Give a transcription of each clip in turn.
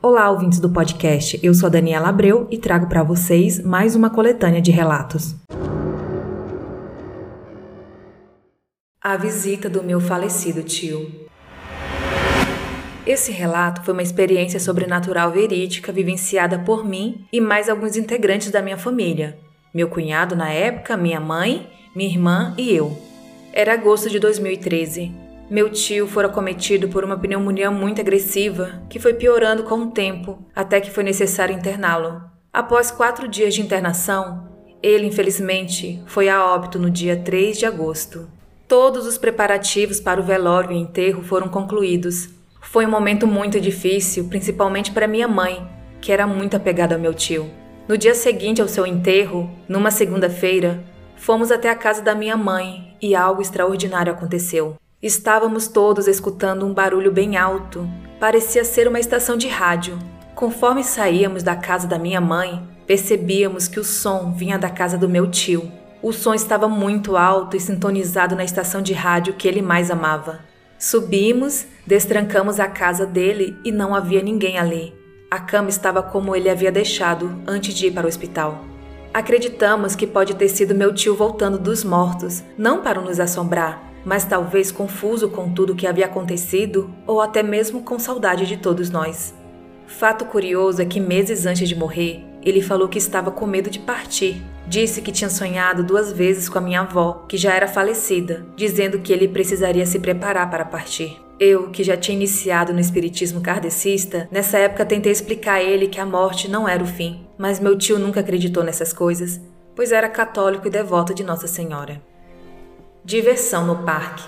Olá, ouvintes do podcast. Eu sou a Daniela Abreu e trago para vocês mais uma coletânea de relatos. A visita do meu falecido tio. Esse relato foi uma experiência sobrenatural verídica vivenciada por mim e mais alguns integrantes da minha família. Meu cunhado na época, minha mãe, minha irmã e eu. Era agosto de 2013. Meu tio fora cometido por uma pneumonia muito agressiva, que foi piorando com o tempo, até que foi necessário interná-lo. Após quatro dias de internação, ele, infelizmente, foi a óbito no dia 3 de agosto. Todos os preparativos para o velório e enterro foram concluídos. Foi um momento muito difícil, principalmente para minha mãe, que era muito apegada ao meu tio. No dia seguinte ao seu enterro, numa segunda-feira, fomos até a casa da minha mãe e algo extraordinário aconteceu. Estávamos todos escutando um barulho bem alto. Parecia ser uma estação de rádio. Conforme saíamos da casa da minha mãe, percebíamos que o som vinha da casa do meu tio. O som estava muito alto e sintonizado na estação de rádio que ele mais amava. Subimos, destrancamos a casa dele e não havia ninguém ali. A cama estava como ele havia deixado antes de ir para o hospital. Acreditamos que pode ter sido meu tio voltando dos mortos, não para nos assombrar, mas talvez confuso com tudo o que havia acontecido ou até mesmo com saudade de todos nós. Fato curioso é que meses antes de morrer, ele falou que estava com medo de partir. Disse que tinha sonhado duas vezes com a minha avó, que já era falecida, dizendo que ele precisaria se preparar para partir. Eu, que já tinha iniciado no espiritismo kardecista, nessa época tentei explicar a ele que a morte não era o fim, mas meu tio nunca acreditou nessas coisas, pois era católico e devoto de Nossa Senhora. Diversão no parque.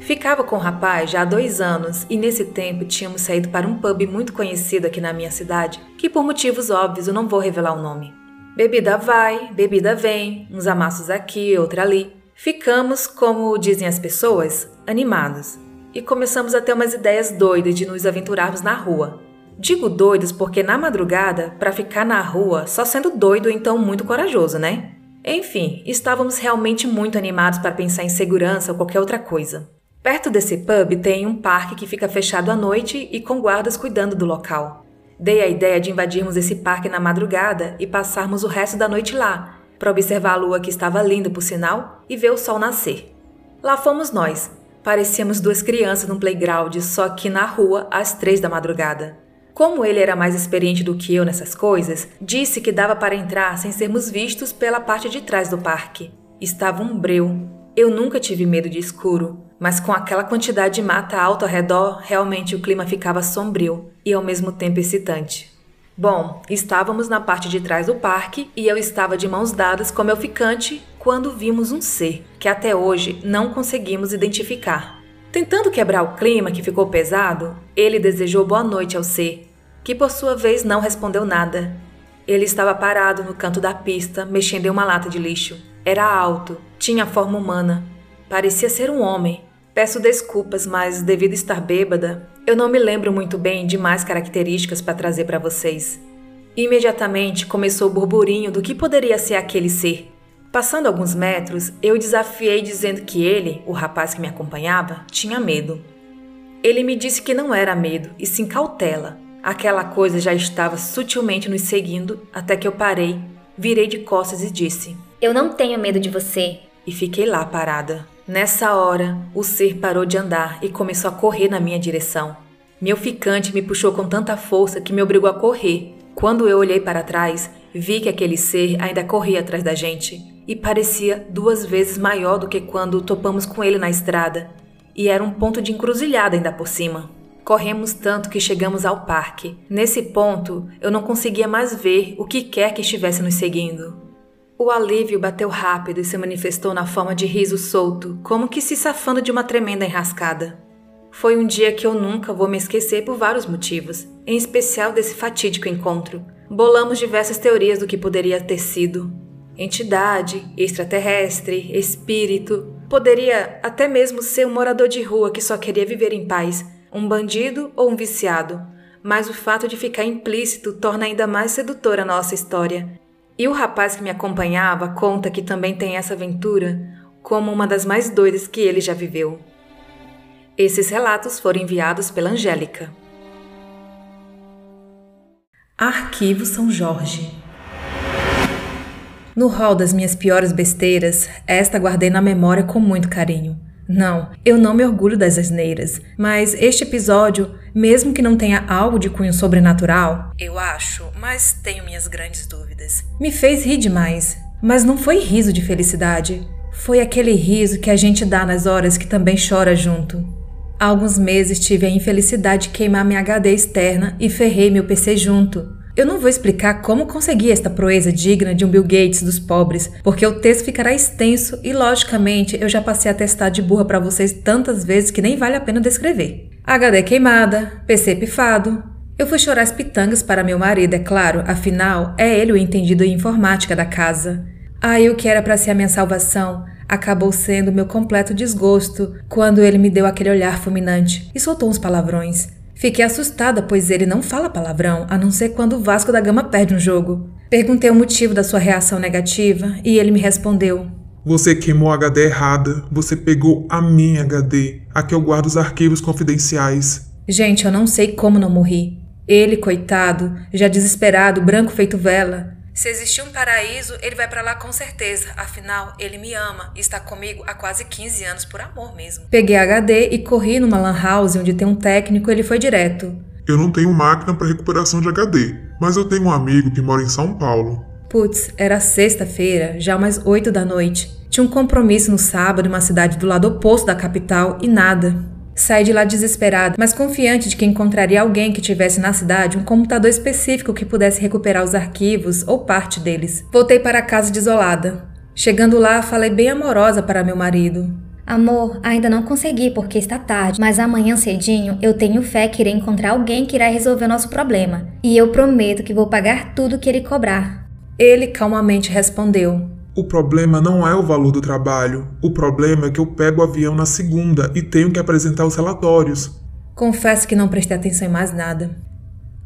Ficava com o rapaz já há dois anos e nesse tempo tínhamos saído para um pub muito conhecido aqui na minha cidade, que por motivos óbvios eu não vou revelar o nome. Bebida vai, bebida vem, uns amassos aqui, outra ali. Ficamos, como dizem as pessoas, animados e começamos a ter umas ideias doidas de nos aventurarmos na rua. Digo doidos porque na madrugada, para ficar na rua, só sendo doido então muito corajoso, né? Enfim, estávamos realmente muito animados para pensar em segurança ou qualquer outra coisa. Perto desse pub tem um parque que fica fechado à noite e com guardas cuidando do local. Dei a ideia de invadirmos esse parque na madrugada e passarmos o resto da noite lá, para observar a lua que estava linda por sinal e ver o sol nascer. Lá fomos nós. Parecíamos duas crianças num playground, só que na rua às três da madrugada. Como ele era mais experiente do que eu nessas coisas, disse que dava para entrar sem sermos vistos pela parte de trás do parque. Estava um breu. Eu nunca tive medo de escuro, mas com aquela quantidade de mata alta ao redor, realmente o clima ficava sombrio e ao mesmo tempo excitante. Bom, estávamos na parte de trás do parque e eu estava de mãos dadas com meu ficante quando vimos um ser que até hoje não conseguimos identificar. Tentando quebrar o clima que ficou pesado, ele desejou boa noite ao ser, que por sua vez não respondeu nada. Ele estava parado no canto da pista, mexendo em uma lata de lixo. Era alto, tinha forma humana. Parecia ser um homem. Peço desculpas, mas devido estar bêbada, eu não me lembro muito bem de mais características para trazer para vocês. Imediatamente começou o burburinho do que poderia ser aquele ser. Passando alguns metros, eu desafiei dizendo que ele, o rapaz que me acompanhava, tinha medo. Ele me disse que não era medo, e sim cautela. Aquela coisa já estava sutilmente nos seguindo até que eu parei, virei de costas e disse: Eu não tenho medo de você. E fiquei lá parada. Nessa hora, o ser parou de andar e começou a correr na minha direção. Meu ficante me puxou com tanta força que me obrigou a correr. Quando eu olhei para trás, vi que aquele ser ainda corria atrás da gente e parecia duas vezes maior do que quando topamos com ele na estrada, e era um ponto de encruzilhada ainda por cima. Corremos tanto que chegamos ao parque. Nesse ponto, eu não conseguia mais ver o que quer que estivesse nos seguindo. O alívio bateu rápido e se manifestou na forma de riso solto, como que se safando de uma tremenda enrascada. Foi um dia que eu nunca vou me esquecer por vários motivos, em especial desse fatídico encontro. Bolamos diversas teorias do que poderia ter sido, entidade, extraterrestre, espírito. Poderia até mesmo ser um morador de rua que só queria viver em paz, um bandido ou um viciado. Mas o fato de ficar implícito torna ainda mais sedutora a nossa história. E o rapaz que me acompanhava conta que também tem essa aventura como uma das mais doidas que ele já viveu. Esses relatos foram enviados pela Angélica. Arquivo São Jorge. No rol das minhas piores besteiras, esta guardei na memória com muito carinho. Não, eu não me orgulho das asneiras, mas este episódio, mesmo que não tenha algo de cunho sobrenatural, eu acho, mas tenho minhas grandes dúvidas, me fez rir demais. Mas não foi riso de felicidade, foi aquele riso que a gente dá nas horas que também chora junto. Há alguns meses tive a infelicidade de queimar minha HD externa e ferrei meu PC junto. Eu não vou explicar como consegui esta proeza digna de um Bill Gates dos pobres, porque o texto ficará extenso e, logicamente, eu já passei a testar de burra para vocês tantas vezes que nem vale a pena descrever. HD queimada, PC pifado. Eu fui chorar as pitangas para meu marido, é claro, afinal, é ele o entendido em informática da casa. Aí o que era para ser a minha salvação acabou sendo meu completo desgosto quando ele me deu aquele olhar fulminante e soltou uns palavrões. Fiquei assustada, pois ele não fala palavrão, a não ser quando o Vasco da Gama perde um jogo. Perguntei o motivo da sua reação negativa e ele me respondeu: Você queimou a HD errada. Você pegou a minha HD, a que eu guardo os arquivos confidenciais. Gente, eu não sei como não morri. Ele, coitado, já desesperado, branco feito vela, se existir um paraíso, ele vai para lá com certeza. Afinal, ele me ama e está comigo há quase 15 anos por amor mesmo. Peguei a HD e corri numa lan house onde tem um técnico, ele foi direto. Eu não tenho máquina para recuperação de HD, mas eu tenho um amigo que mora em São Paulo. Putz, era sexta-feira, já umas 8 da noite. Tinha um compromisso no sábado em uma cidade do lado oposto da capital e nada. Saí de lá desesperada, mas confiante de que encontraria alguém que tivesse na cidade um computador específico que pudesse recuperar os arquivos ou parte deles. Voltei para casa desolada. Chegando lá, falei bem amorosa para meu marido. Amor, ainda não consegui porque está tarde, mas amanhã cedinho eu tenho fé que irei encontrar alguém que irá resolver o nosso problema. E eu prometo que vou pagar tudo que ele cobrar. Ele calmamente respondeu: o problema não é o valor do trabalho. O problema é que eu pego o avião na segunda e tenho que apresentar os relatórios. Confesso que não prestei atenção em mais nada.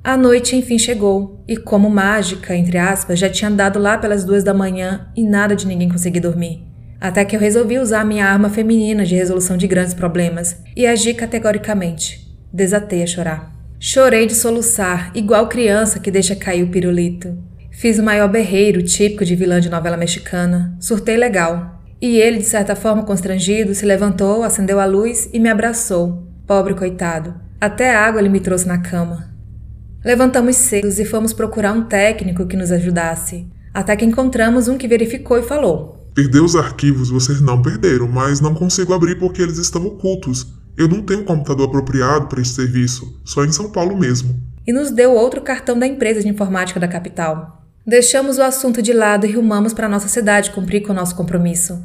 A noite enfim chegou, e como mágica, entre aspas, já tinha dado lá pelas duas da manhã e nada de ninguém conseguir dormir. Até que eu resolvi usar minha arma feminina de resolução de grandes problemas e agi categoricamente. Desatei a chorar. Chorei de soluçar, igual criança que deixa cair o pirulito. Fiz o maior berreiro típico de vilã de novela mexicana. Surtei legal. E ele, de certa forma constrangido, se levantou, acendeu a luz e me abraçou. Pobre coitado. Até água ele me trouxe na cama. Levantamos cedos e fomos procurar um técnico que nos ajudasse. Até que encontramos um que verificou e falou: Perdeu os arquivos, vocês não perderam, mas não consigo abrir porque eles estão ocultos. Eu não tenho um computador apropriado para esse serviço, só em São Paulo mesmo. E nos deu outro cartão da empresa de informática da capital. Deixamos o assunto de lado e rumamos para nossa cidade cumprir com o nosso compromisso.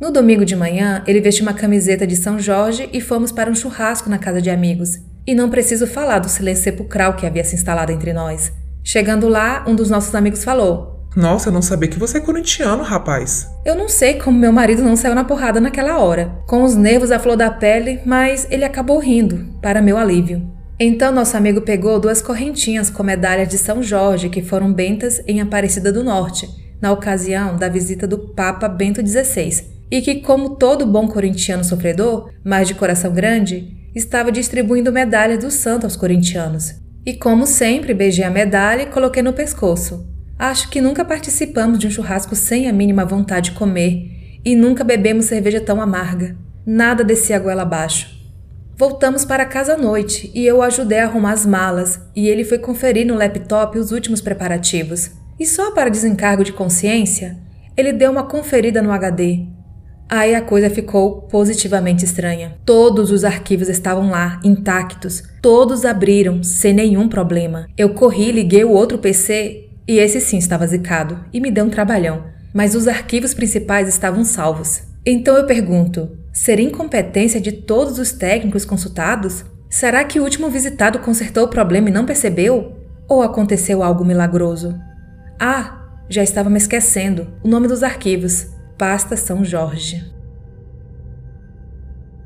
No domingo de manhã, ele vestiu uma camiseta de São Jorge e fomos para um churrasco na casa de amigos. E não preciso falar do silêncio sepulcral que havia se instalado entre nós. Chegando lá, um dos nossos amigos falou: Nossa, eu não sabia que você é corintiano, rapaz. Eu não sei como meu marido não saiu na porrada naquela hora, com os nervos à flor da pele, mas ele acabou rindo, para meu alívio. Então nosso amigo pegou duas correntinhas com medalhas de São Jorge que foram bentas em Aparecida do Norte, na ocasião da visita do Papa Bento XVI, e que, como todo bom corintiano sofredor, mas de coração grande, estava distribuindo medalhas do santo aos corintianos. E como sempre, beijei a medalha e coloquei no pescoço. Acho que nunca participamos de um churrasco sem a mínima vontade de comer e nunca bebemos cerveja tão amarga. Nada descia a goela abaixo. Voltamos para casa à noite e eu ajudei a arrumar as malas e ele foi conferir no laptop os últimos preparativos. E só para desencargo de consciência, ele deu uma conferida no HD. Aí a coisa ficou positivamente estranha. Todos os arquivos estavam lá, intactos. Todos abriram, sem nenhum problema. Eu corri, liguei o outro PC e esse sim estava zicado e me deu um trabalhão. Mas os arquivos principais estavam salvos. Então eu pergunto: Seria incompetência de todos os técnicos consultados? Será que o último visitado consertou o problema e não percebeu? Ou aconteceu algo milagroso? Ah, já estava me esquecendo. O nome dos arquivos: Pasta São Jorge.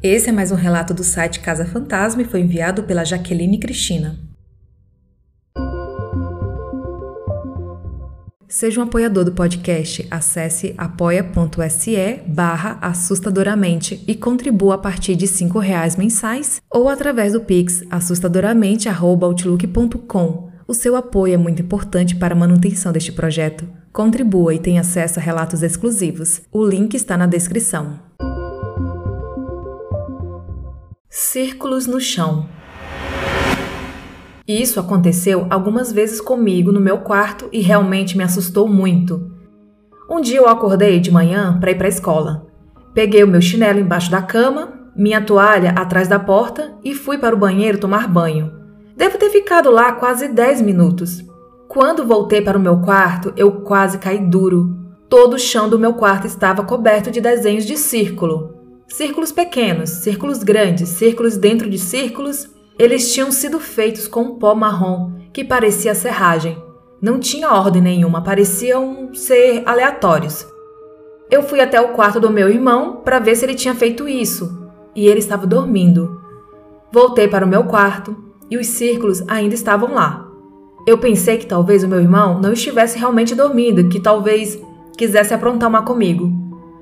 Esse é mais um relato do site Casa Fantasma e foi enviado pela Jaqueline Cristina. Seja um apoiador do podcast. Acesse apoia.se barra assustadoramente e contribua a partir de R$ reais mensais ou através do Pix assustadoramente.outlook.com. O seu apoio é muito importante para a manutenção deste projeto. Contribua e tenha acesso a relatos exclusivos. O link está na descrição. Círculos no chão. Isso aconteceu algumas vezes comigo no meu quarto e realmente me assustou muito. Um dia eu acordei de manhã para ir para a escola. Peguei o meu chinelo embaixo da cama, minha toalha atrás da porta e fui para o banheiro tomar banho. Devo ter ficado lá quase 10 minutos. Quando voltei para o meu quarto, eu quase caí duro. Todo o chão do meu quarto estava coberto de desenhos de círculo. Círculos pequenos, círculos grandes, círculos dentro de círculos. Eles tinham sido feitos com pó marrom que parecia serragem. Não tinha ordem nenhuma, pareciam ser aleatórios. Eu fui até o quarto do meu irmão para ver se ele tinha feito isso, e ele estava dormindo. Voltei para o meu quarto e os círculos ainda estavam lá. Eu pensei que talvez o meu irmão não estivesse realmente dormindo, que talvez quisesse aprontar uma comigo.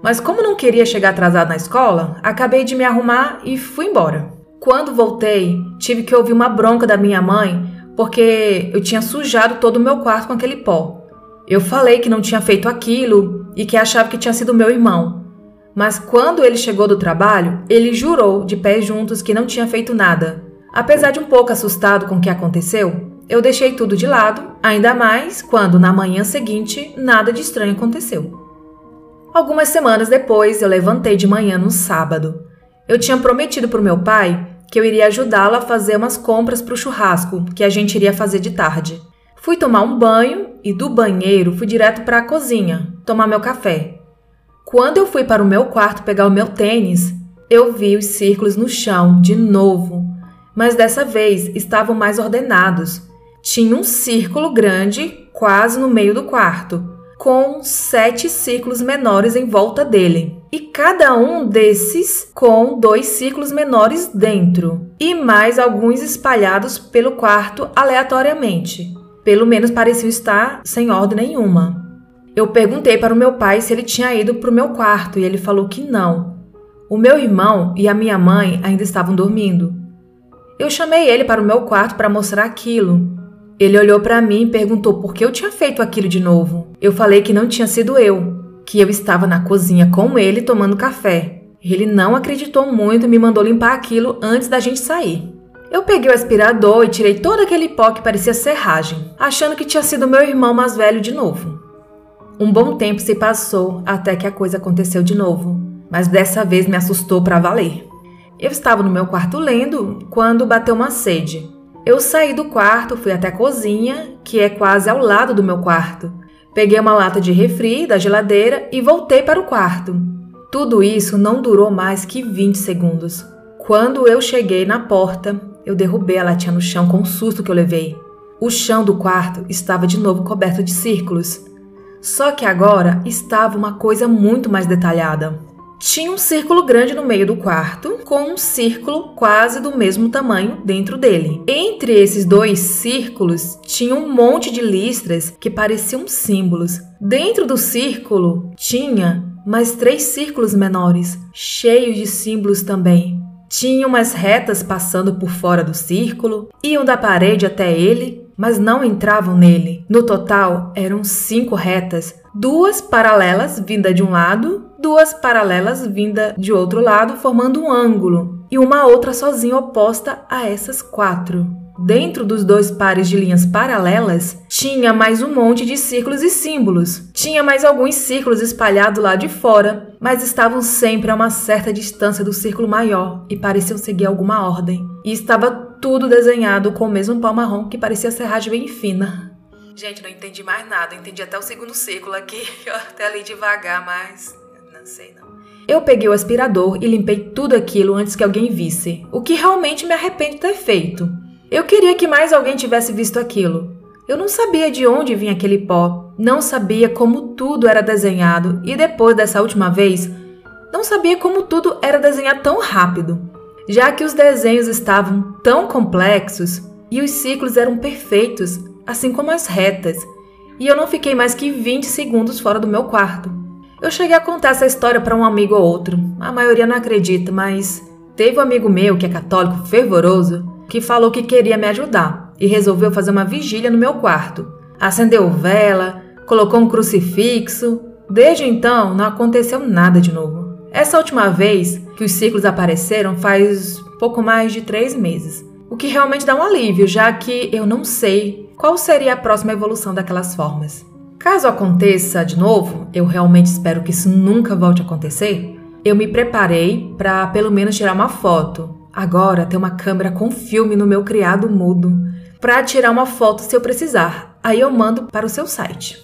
Mas como não queria chegar atrasado na escola, acabei de me arrumar e fui embora. Quando voltei, tive que ouvir uma bronca da minha mãe porque eu tinha sujado todo o meu quarto com aquele pó. Eu falei que não tinha feito aquilo e que achava que tinha sido meu irmão. Mas quando ele chegou do trabalho, ele jurou de pés juntos que não tinha feito nada. Apesar de um pouco assustado com o que aconteceu, eu deixei tudo de lado, ainda mais quando na manhã seguinte nada de estranho aconteceu. Algumas semanas depois, eu levantei de manhã no sábado. Eu tinha prometido para o meu pai que eu iria ajudá-la a fazer umas compras para o churrasco que a gente iria fazer de tarde. Fui tomar um banho e do banheiro fui direto para a cozinha tomar meu café. Quando eu fui para o meu quarto pegar o meu tênis, eu vi os círculos no chão de novo, mas dessa vez estavam mais ordenados. Tinha um círculo grande quase no meio do quarto com sete círculos menores em volta dele, e cada um desses com dois círculos menores dentro, e mais alguns espalhados pelo quarto aleatoriamente. Pelo menos pareciam estar sem ordem nenhuma. Eu perguntei para o meu pai se ele tinha ido para o meu quarto e ele falou que não. O meu irmão e a minha mãe ainda estavam dormindo. Eu chamei ele para o meu quarto para mostrar aquilo, ele olhou para mim e perguntou por que eu tinha feito aquilo de novo. Eu falei que não tinha sido eu, que eu estava na cozinha com ele tomando café. Ele não acreditou muito e me mandou limpar aquilo antes da gente sair. Eu peguei o aspirador e tirei todo aquele pó que parecia serragem, achando que tinha sido meu irmão mais velho de novo. Um bom tempo se passou até que a coisa aconteceu de novo, mas dessa vez me assustou para valer. Eu estava no meu quarto lendo quando bateu uma sede. Eu saí do quarto, fui até a cozinha, que é quase ao lado do meu quarto. Peguei uma lata de refri da geladeira e voltei para o quarto. Tudo isso não durou mais que 20 segundos. Quando eu cheguei na porta, eu derrubei a latinha no chão com o susto que eu levei. O chão do quarto estava de novo coberto de círculos. Só que agora estava uma coisa muito mais detalhada. Tinha um círculo grande no meio do quarto, com um círculo quase do mesmo tamanho dentro dele. Entre esses dois círculos tinha um monte de listras que pareciam símbolos. Dentro do círculo tinha mais três círculos menores, cheios de símbolos também. Tinha umas retas passando por fora do círculo, iam da parede até ele, mas não entravam nele. No total, eram cinco retas, duas paralelas vinda de um lado duas paralelas vinda de outro lado formando um ângulo e uma outra sozinha oposta a essas quatro. Dentro dos dois pares de linhas paralelas, tinha mais um monte de círculos e símbolos. Tinha mais alguns círculos espalhados lá de fora, mas estavam sempre a uma certa distância do círculo maior e pareciam seguir alguma ordem. E estava tudo desenhado com o mesmo pau marrom que parecia serragem bem fina. Gente, não entendi mais nada. Entendi até o segundo círculo aqui. Até ali devagar, mas sei não. Eu peguei o aspirador e limpei tudo aquilo antes que alguém visse, o que realmente me arrependo de ter feito. Eu queria que mais alguém tivesse visto aquilo. Eu não sabia de onde vinha aquele pó, não sabia como tudo era desenhado e depois dessa última vez, não sabia como tudo era desenhado tão rápido, já que os desenhos estavam tão complexos e os ciclos eram perfeitos, assim como as retas, e eu não fiquei mais que 20 segundos fora do meu quarto. Eu cheguei a contar essa história para um amigo ou outro. A maioria não acredita, mas teve um amigo meu que é católico fervoroso que falou que queria me ajudar. e resolveu fazer uma vigília no meu quarto. Acendeu vela, colocou um crucifixo. Desde então, não aconteceu nada de novo. Essa última vez que os ciclos apareceram faz pouco mais de três meses, o que realmente dá um alívio, já que eu não sei qual seria a próxima evolução daquelas formas. Caso aconteça de novo, eu realmente espero que isso nunca volte a acontecer. Eu me preparei para pelo menos tirar uma foto. Agora tem uma câmera com filme no meu criado mudo para tirar uma foto se eu precisar. Aí eu mando para o seu site.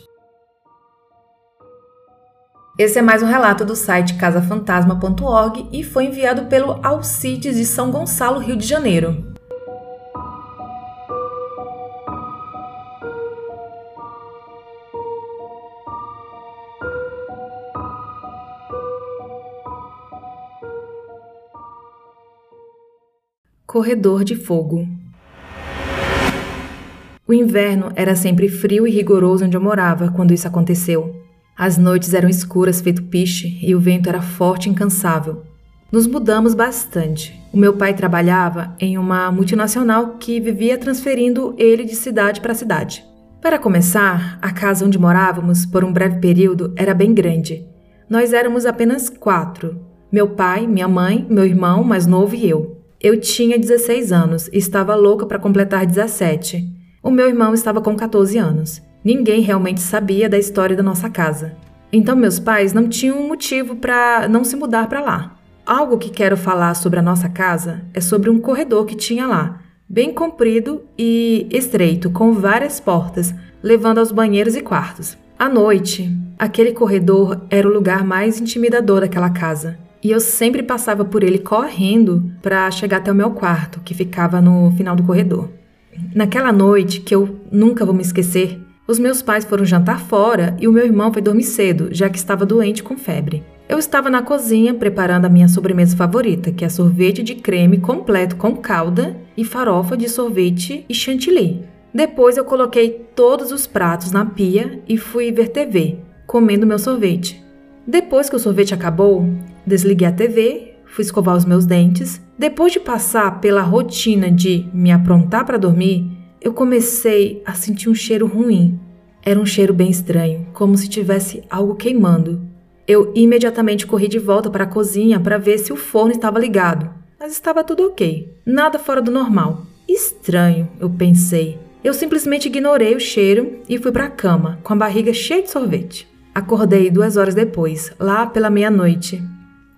Esse é mais um relato do site casafantasma.org e foi enviado pelo Alcides de São Gonçalo, Rio de Janeiro. Corredor de Fogo O inverno era sempre frio e rigoroso onde eu morava quando isso aconteceu. As noites eram escuras, feito piche, e o vento era forte e incansável. Nos mudamos bastante. O meu pai trabalhava em uma multinacional que vivia transferindo ele de cidade para cidade. Para começar, a casa onde morávamos, por um breve período, era bem grande. Nós éramos apenas quatro: meu pai, minha mãe, meu irmão mais novo e eu. Eu tinha 16 anos e estava louca para completar 17. O meu irmão estava com 14 anos. Ninguém realmente sabia da história da nossa casa. Então meus pais não tinham motivo para não se mudar para lá. Algo que quero falar sobre a nossa casa é sobre um corredor que tinha lá, bem comprido e estreito, com várias portas, levando aos banheiros e quartos. À noite, aquele corredor era o lugar mais intimidador daquela casa. E eu sempre passava por ele correndo para chegar até o meu quarto, que ficava no final do corredor. Naquela noite, que eu nunca vou me esquecer, os meus pais foram jantar fora e o meu irmão foi dormir cedo, já que estava doente com febre. Eu estava na cozinha preparando a minha sobremesa favorita, que é sorvete de creme completo com calda e farofa de sorvete e chantilly. Depois eu coloquei todos os pratos na pia e fui ver TV, comendo meu sorvete. Depois que o sorvete acabou, desliguei a TV, fui escovar os meus dentes. Depois de passar pela rotina de me aprontar para dormir, eu comecei a sentir um cheiro ruim. Era um cheiro bem estranho, como se tivesse algo queimando. Eu imediatamente corri de volta para a cozinha para ver se o forno estava ligado, mas estava tudo ok, nada fora do normal. Estranho, eu pensei. Eu simplesmente ignorei o cheiro e fui para a cama, com a barriga cheia de sorvete. Acordei duas horas depois, lá pela meia-noite.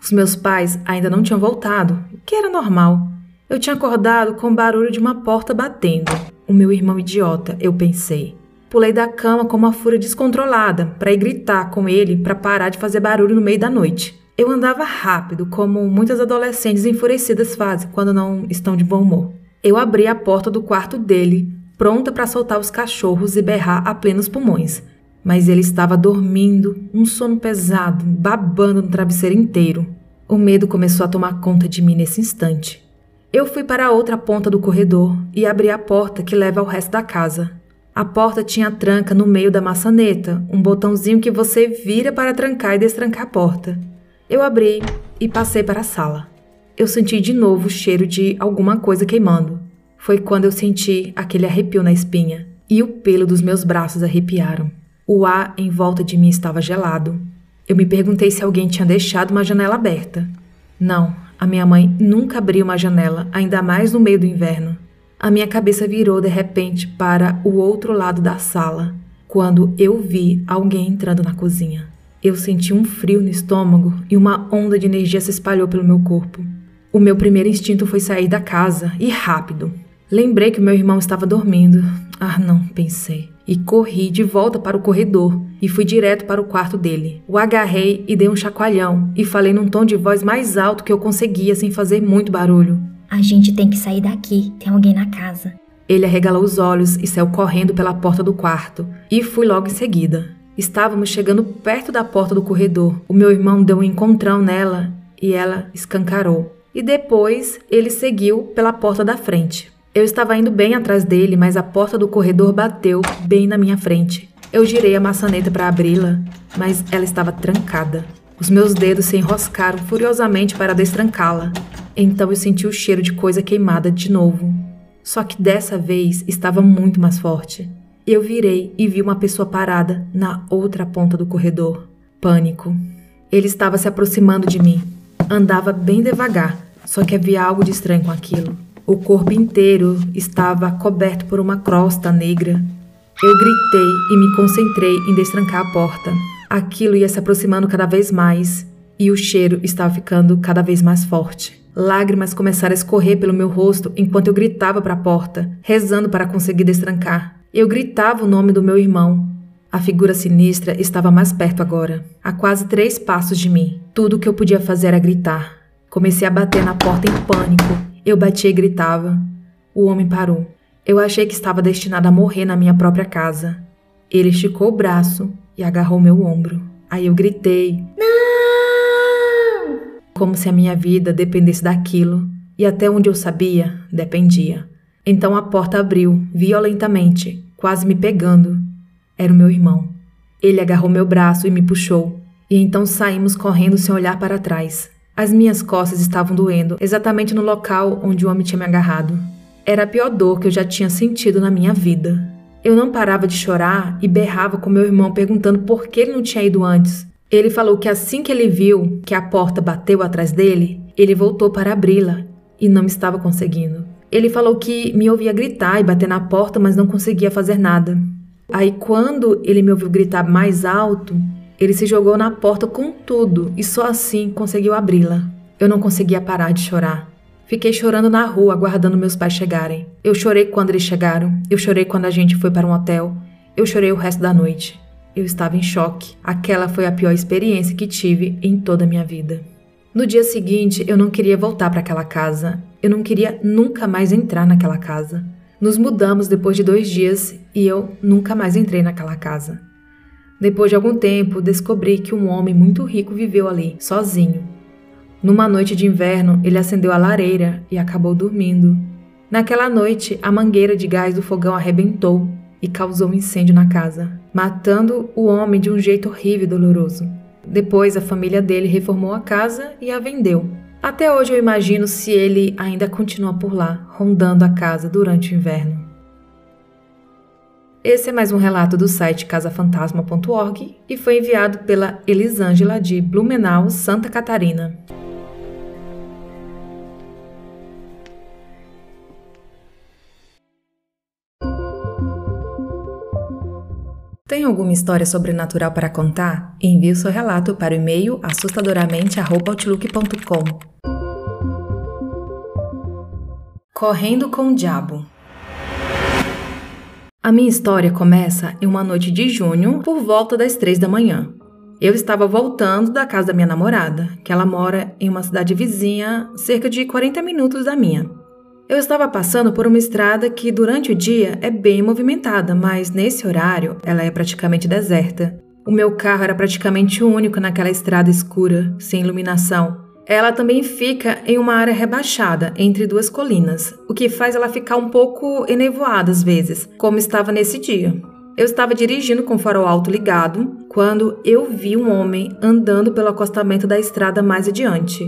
Os meus pais ainda não tinham voltado, o que era normal. Eu tinha acordado com o barulho de uma porta batendo. O meu irmão idiota, eu pensei. Pulei da cama com uma fúria descontrolada para ir gritar com ele para parar de fazer barulho no meio da noite. Eu andava rápido, como muitas adolescentes enfurecidas fazem quando não estão de bom humor. Eu abri a porta do quarto dele, pronta para soltar os cachorros e berrar a plenos pulmões mas ele estava dormindo, um sono pesado, babando no travesseiro inteiro. O medo começou a tomar conta de mim nesse instante. Eu fui para a outra ponta do corredor e abri a porta que leva ao resto da casa. A porta tinha tranca no meio da maçaneta, um botãozinho que você vira para trancar e destrancar a porta. Eu abri e passei para a sala. Eu senti de novo o cheiro de alguma coisa queimando. Foi quando eu senti aquele arrepio na espinha e o pelo dos meus braços arrepiaram. O ar em volta de mim estava gelado. Eu me perguntei se alguém tinha deixado uma janela aberta. Não, a minha mãe nunca abriu uma janela, ainda mais no meio do inverno. A minha cabeça virou de repente para o outro lado da sala, quando eu vi alguém entrando na cozinha. Eu senti um frio no estômago e uma onda de energia se espalhou pelo meu corpo. O meu primeiro instinto foi sair da casa e rápido. Lembrei que meu irmão estava dormindo. Ah, não, pensei e corri de volta para o corredor e fui direto para o quarto dele. O agarrei e dei um chacoalhão e falei num tom de voz mais alto que eu conseguia sem fazer muito barulho. A gente tem que sair daqui, tem alguém na casa. Ele arregalou os olhos e saiu correndo pela porta do quarto e fui logo em seguida. Estávamos chegando perto da porta do corredor. O meu irmão deu um encontrão nela e ela escancarou. E depois ele seguiu pela porta da frente. Eu estava indo bem atrás dele, mas a porta do corredor bateu bem na minha frente. Eu girei a maçaneta para abri-la, mas ela estava trancada. Os meus dedos se enroscaram furiosamente para destrancá-la. Então eu senti o cheiro de coisa queimada de novo. Só que dessa vez estava muito mais forte. Eu virei e vi uma pessoa parada na outra ponta do corredor. Pânico. Ele estava se aproximando de mim. Andava bem devagar, só que havia algo de estranho com aquilo. O corpo inteiro estava coberto por uma crosta negra. Eu gritei e me concentrei em destrancar a porta. Aquilo ia se aproximando cada vez mais e o cheiro estava ficando cada vez mais forte. Lágrimas começaram a escorrer pelo meu rosto enquanto eu gritava para a porta, rezando para conseguir destrancar. Eu gritava o nome do meu irmão. A figura sinistra estava mais perto agora, a quase três passos de mim. Tudo o que eu podia fazer era gritar. Comecei a bater na porta em pânico. Eu batia e gritava. O homem parou. Eu achei que estava destinado a morrer na minha própria casa. Ele esticou o braço e agarrou meu ombro. Aí eu gritei: Não! Como se a minha vida dependesse daquilo, e até onde eu sabia, dependia. Então a porta abriu, violentamente, quase me pegando. Era o meu irmão. Ele agarrou meu braço e me puxou, e então saímos correndo sem olhar para trás. As minhas costas estavam doendo, exatamente no local onde o homem tinha me agarrado. Era a pior dor que eu já tinha sentido na minha vida. Eu não parava de chorar e berrava com meu irmão perguntando por que ele não tinha ido antes. Ele falou que assim que ele viu que a porta bateu atrás dele, ele voltou para abri-la e não estava conseguindo. Ele falou que me ouvia gritar e bater na porta, mas não conseguia fazer nada. Aí, quando ele me ouviu gritar mais alto, ele se jogou na porta com tudo e só assim conseguiu abri-la. Eu não conseguia parar de chorar. Fiquei chorando na rua, aguardando meus pais chegarem. Eu chorei quando eles chegaram. Eu chorei quando a gente foi para um hotel. Eu chorei o resto da noite. Eu estava em choque. Aquela foi a pior experiência que tive em toda a minha vida. No dia seguinte, eu não queria voltar para aquela casa. Eu não queria nunca mais entrar naquela casa. Nos mudamos depois de dois dias e eu nunca mais entrei naquela casa. Depois de algum tempo, descobri que um homem muito rico viveu ali, sozinho. Numa noite de inverno, ele acendeu a lareira e acabou dormindo. Naquela noite, a mangueira de gás do fogão arrebentou e causou um incêndio na casa, matando o homem de um jeito horrível e doloroso. Depois, a família dele reformou a casa e a vendeu. Até hoje eu imagino se ele ainda continua por lá, rondando a casa durante o inverno. Esse é mais um relato do site casafantasma.org e foi enviado pela Elisângela de Blumenau, Santa Catarina. Tem alguma história sobrenatural para contar? Envie o seu relato para o e-mail assustadoramente.outlook.com. Correndo com o Diabo A minha história começa em uma noite de junho, por volta das três da manhã. Eu estava voltando da casa da minha namorada, que ela mora em uma cidade vizinha, cerca de 40 minutos da minha. Eu estava passando por uma estrada que durante o dia é bem movimentada, mas nesse horário ela é praticamente deserta. O meu carro era praticamente o único naquela estrada escura, sem iluminação. Ela também fica em uma área rebaixada, entre duas colinas, o que faz ela ficar um pouco enevoada às vezes, como estava nesse dia. Eu estava dirigindo com o farol alto ligado quando eu vi um homem andando pelo acostamento da estrada mais adiante.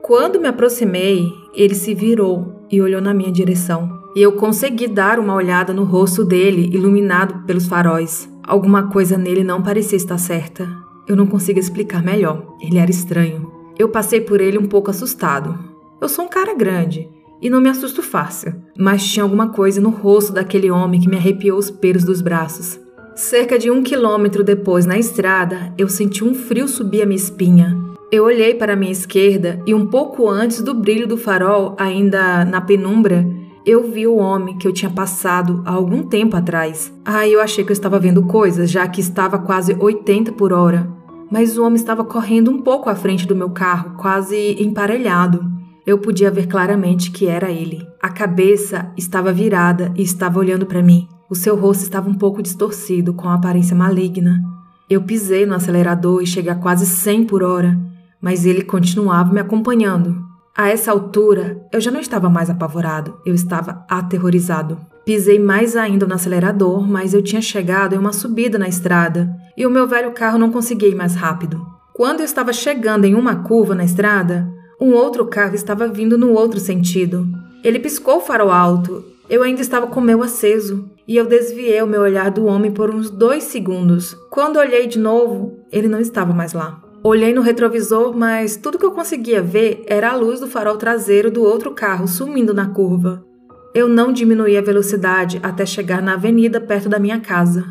Quando me aproximei, ele se virou e olhou na minha direção. E eu consegui dar uma olhada no rosto dele, iluminado pelos faróis. Alguma coisa nele não parecia estar certa. Eu não consigo explicar melhor. Ele era estranho. Eu passei por ele um pouco assustado. Eu sou um cara grande e não me assusto fácil, mas tinha alguma coisa no rosto daquele homem que me arrepiou os pelos dos braços. Cerca de um quilômetro depois, na estrada, eu senti um frio subir a minha espinha. Eu olhei para a minha esquerda e um pouco antes do brilho do farol, ainda na penumbra, eu vi o homem que eu tinha passado há algum tempo atrás. Aí eu achei que eu estava vendo coisas, já que estava quase 80 por hora. Mas o homem estava correndo um pouco à frente do meu carro, quase emparelhado. Eu podia ver claramente que era ele. A cabeça estava virada e estava olhando para mim. O seu rosto estava um pouco distorcido, com aparência maligna. Eu pisei no acelerador e cheguei a quase 100 por hora mas ele continuava me acompanhando. A essa altura, eu já não estava mais apavorado, eu estava aterrorizado. Pisei mais ainda no acelerador, mas eu tinha chegado em uma subida na estrada e o meu velho carro não conseguia ir mais rápido. Quando eu estava chegando em uma curva na estrada, um outro carro estava vindo no outro sentido. Ele piscou o farol alto Eu ainda estava com o meu aceso e eu desviei o meu olhar do homem por uns dois segundos. Quando olhei de novo, ele não estava mais lá. Olhei no retrovisor, mas tudo que eu conseguia ver era a luz do farol traseiro do outro carro sumindo na curva. Eu não diminuí a velocidade até chegar na avenida perto da minha casa.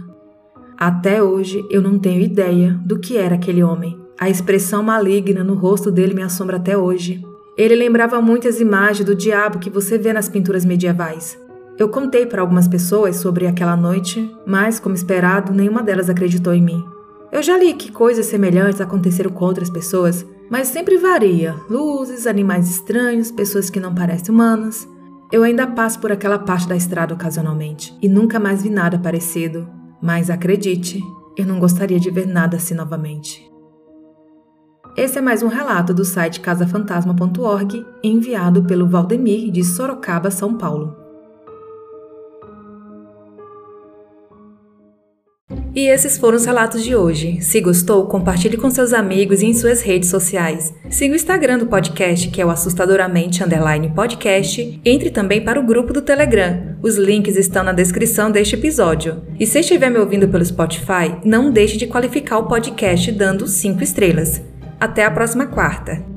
Até hoje eu não tenho ideia do que era aquele homem. A expressão maligna no rosto dele me assombra até hoje. Ele lembrava muito as imagens do diabo que você vê nas pinturas medievais. Eu contei para algumas pessoas sobre aquela noite, mas, como esperado, nenhuma delas acreditou em mim. Eu já li que coisas semelhantes aconteceram com outras pessoas, mas sempre varia: luzes, animais estranhos, pessoas que não parecem humanas. Eu ainda passo por aquela parte da estrada ocasionalmente e nunca mais vi nada parecido. Mas acredite, eu não gostaria de ver nada assim novamente. Esse é mais um relato do site casafantasma.org, enviado pelo Valdemir de Sorocaba, São Paulo. E esses foram os relatos de hoje. Se gostou, compartilhe com seus amigos e em suas redes sociais. Siga o Instagram do podcast, que é o assustadoramente underline podcast. Entre também para o grupo do Telegram. Os links estão na descrição deste episódio. E se estiver me ouvindo pelo Spotify, não deixe de qualificar o podcast dando 5 estrelas. Até a próxima quarta!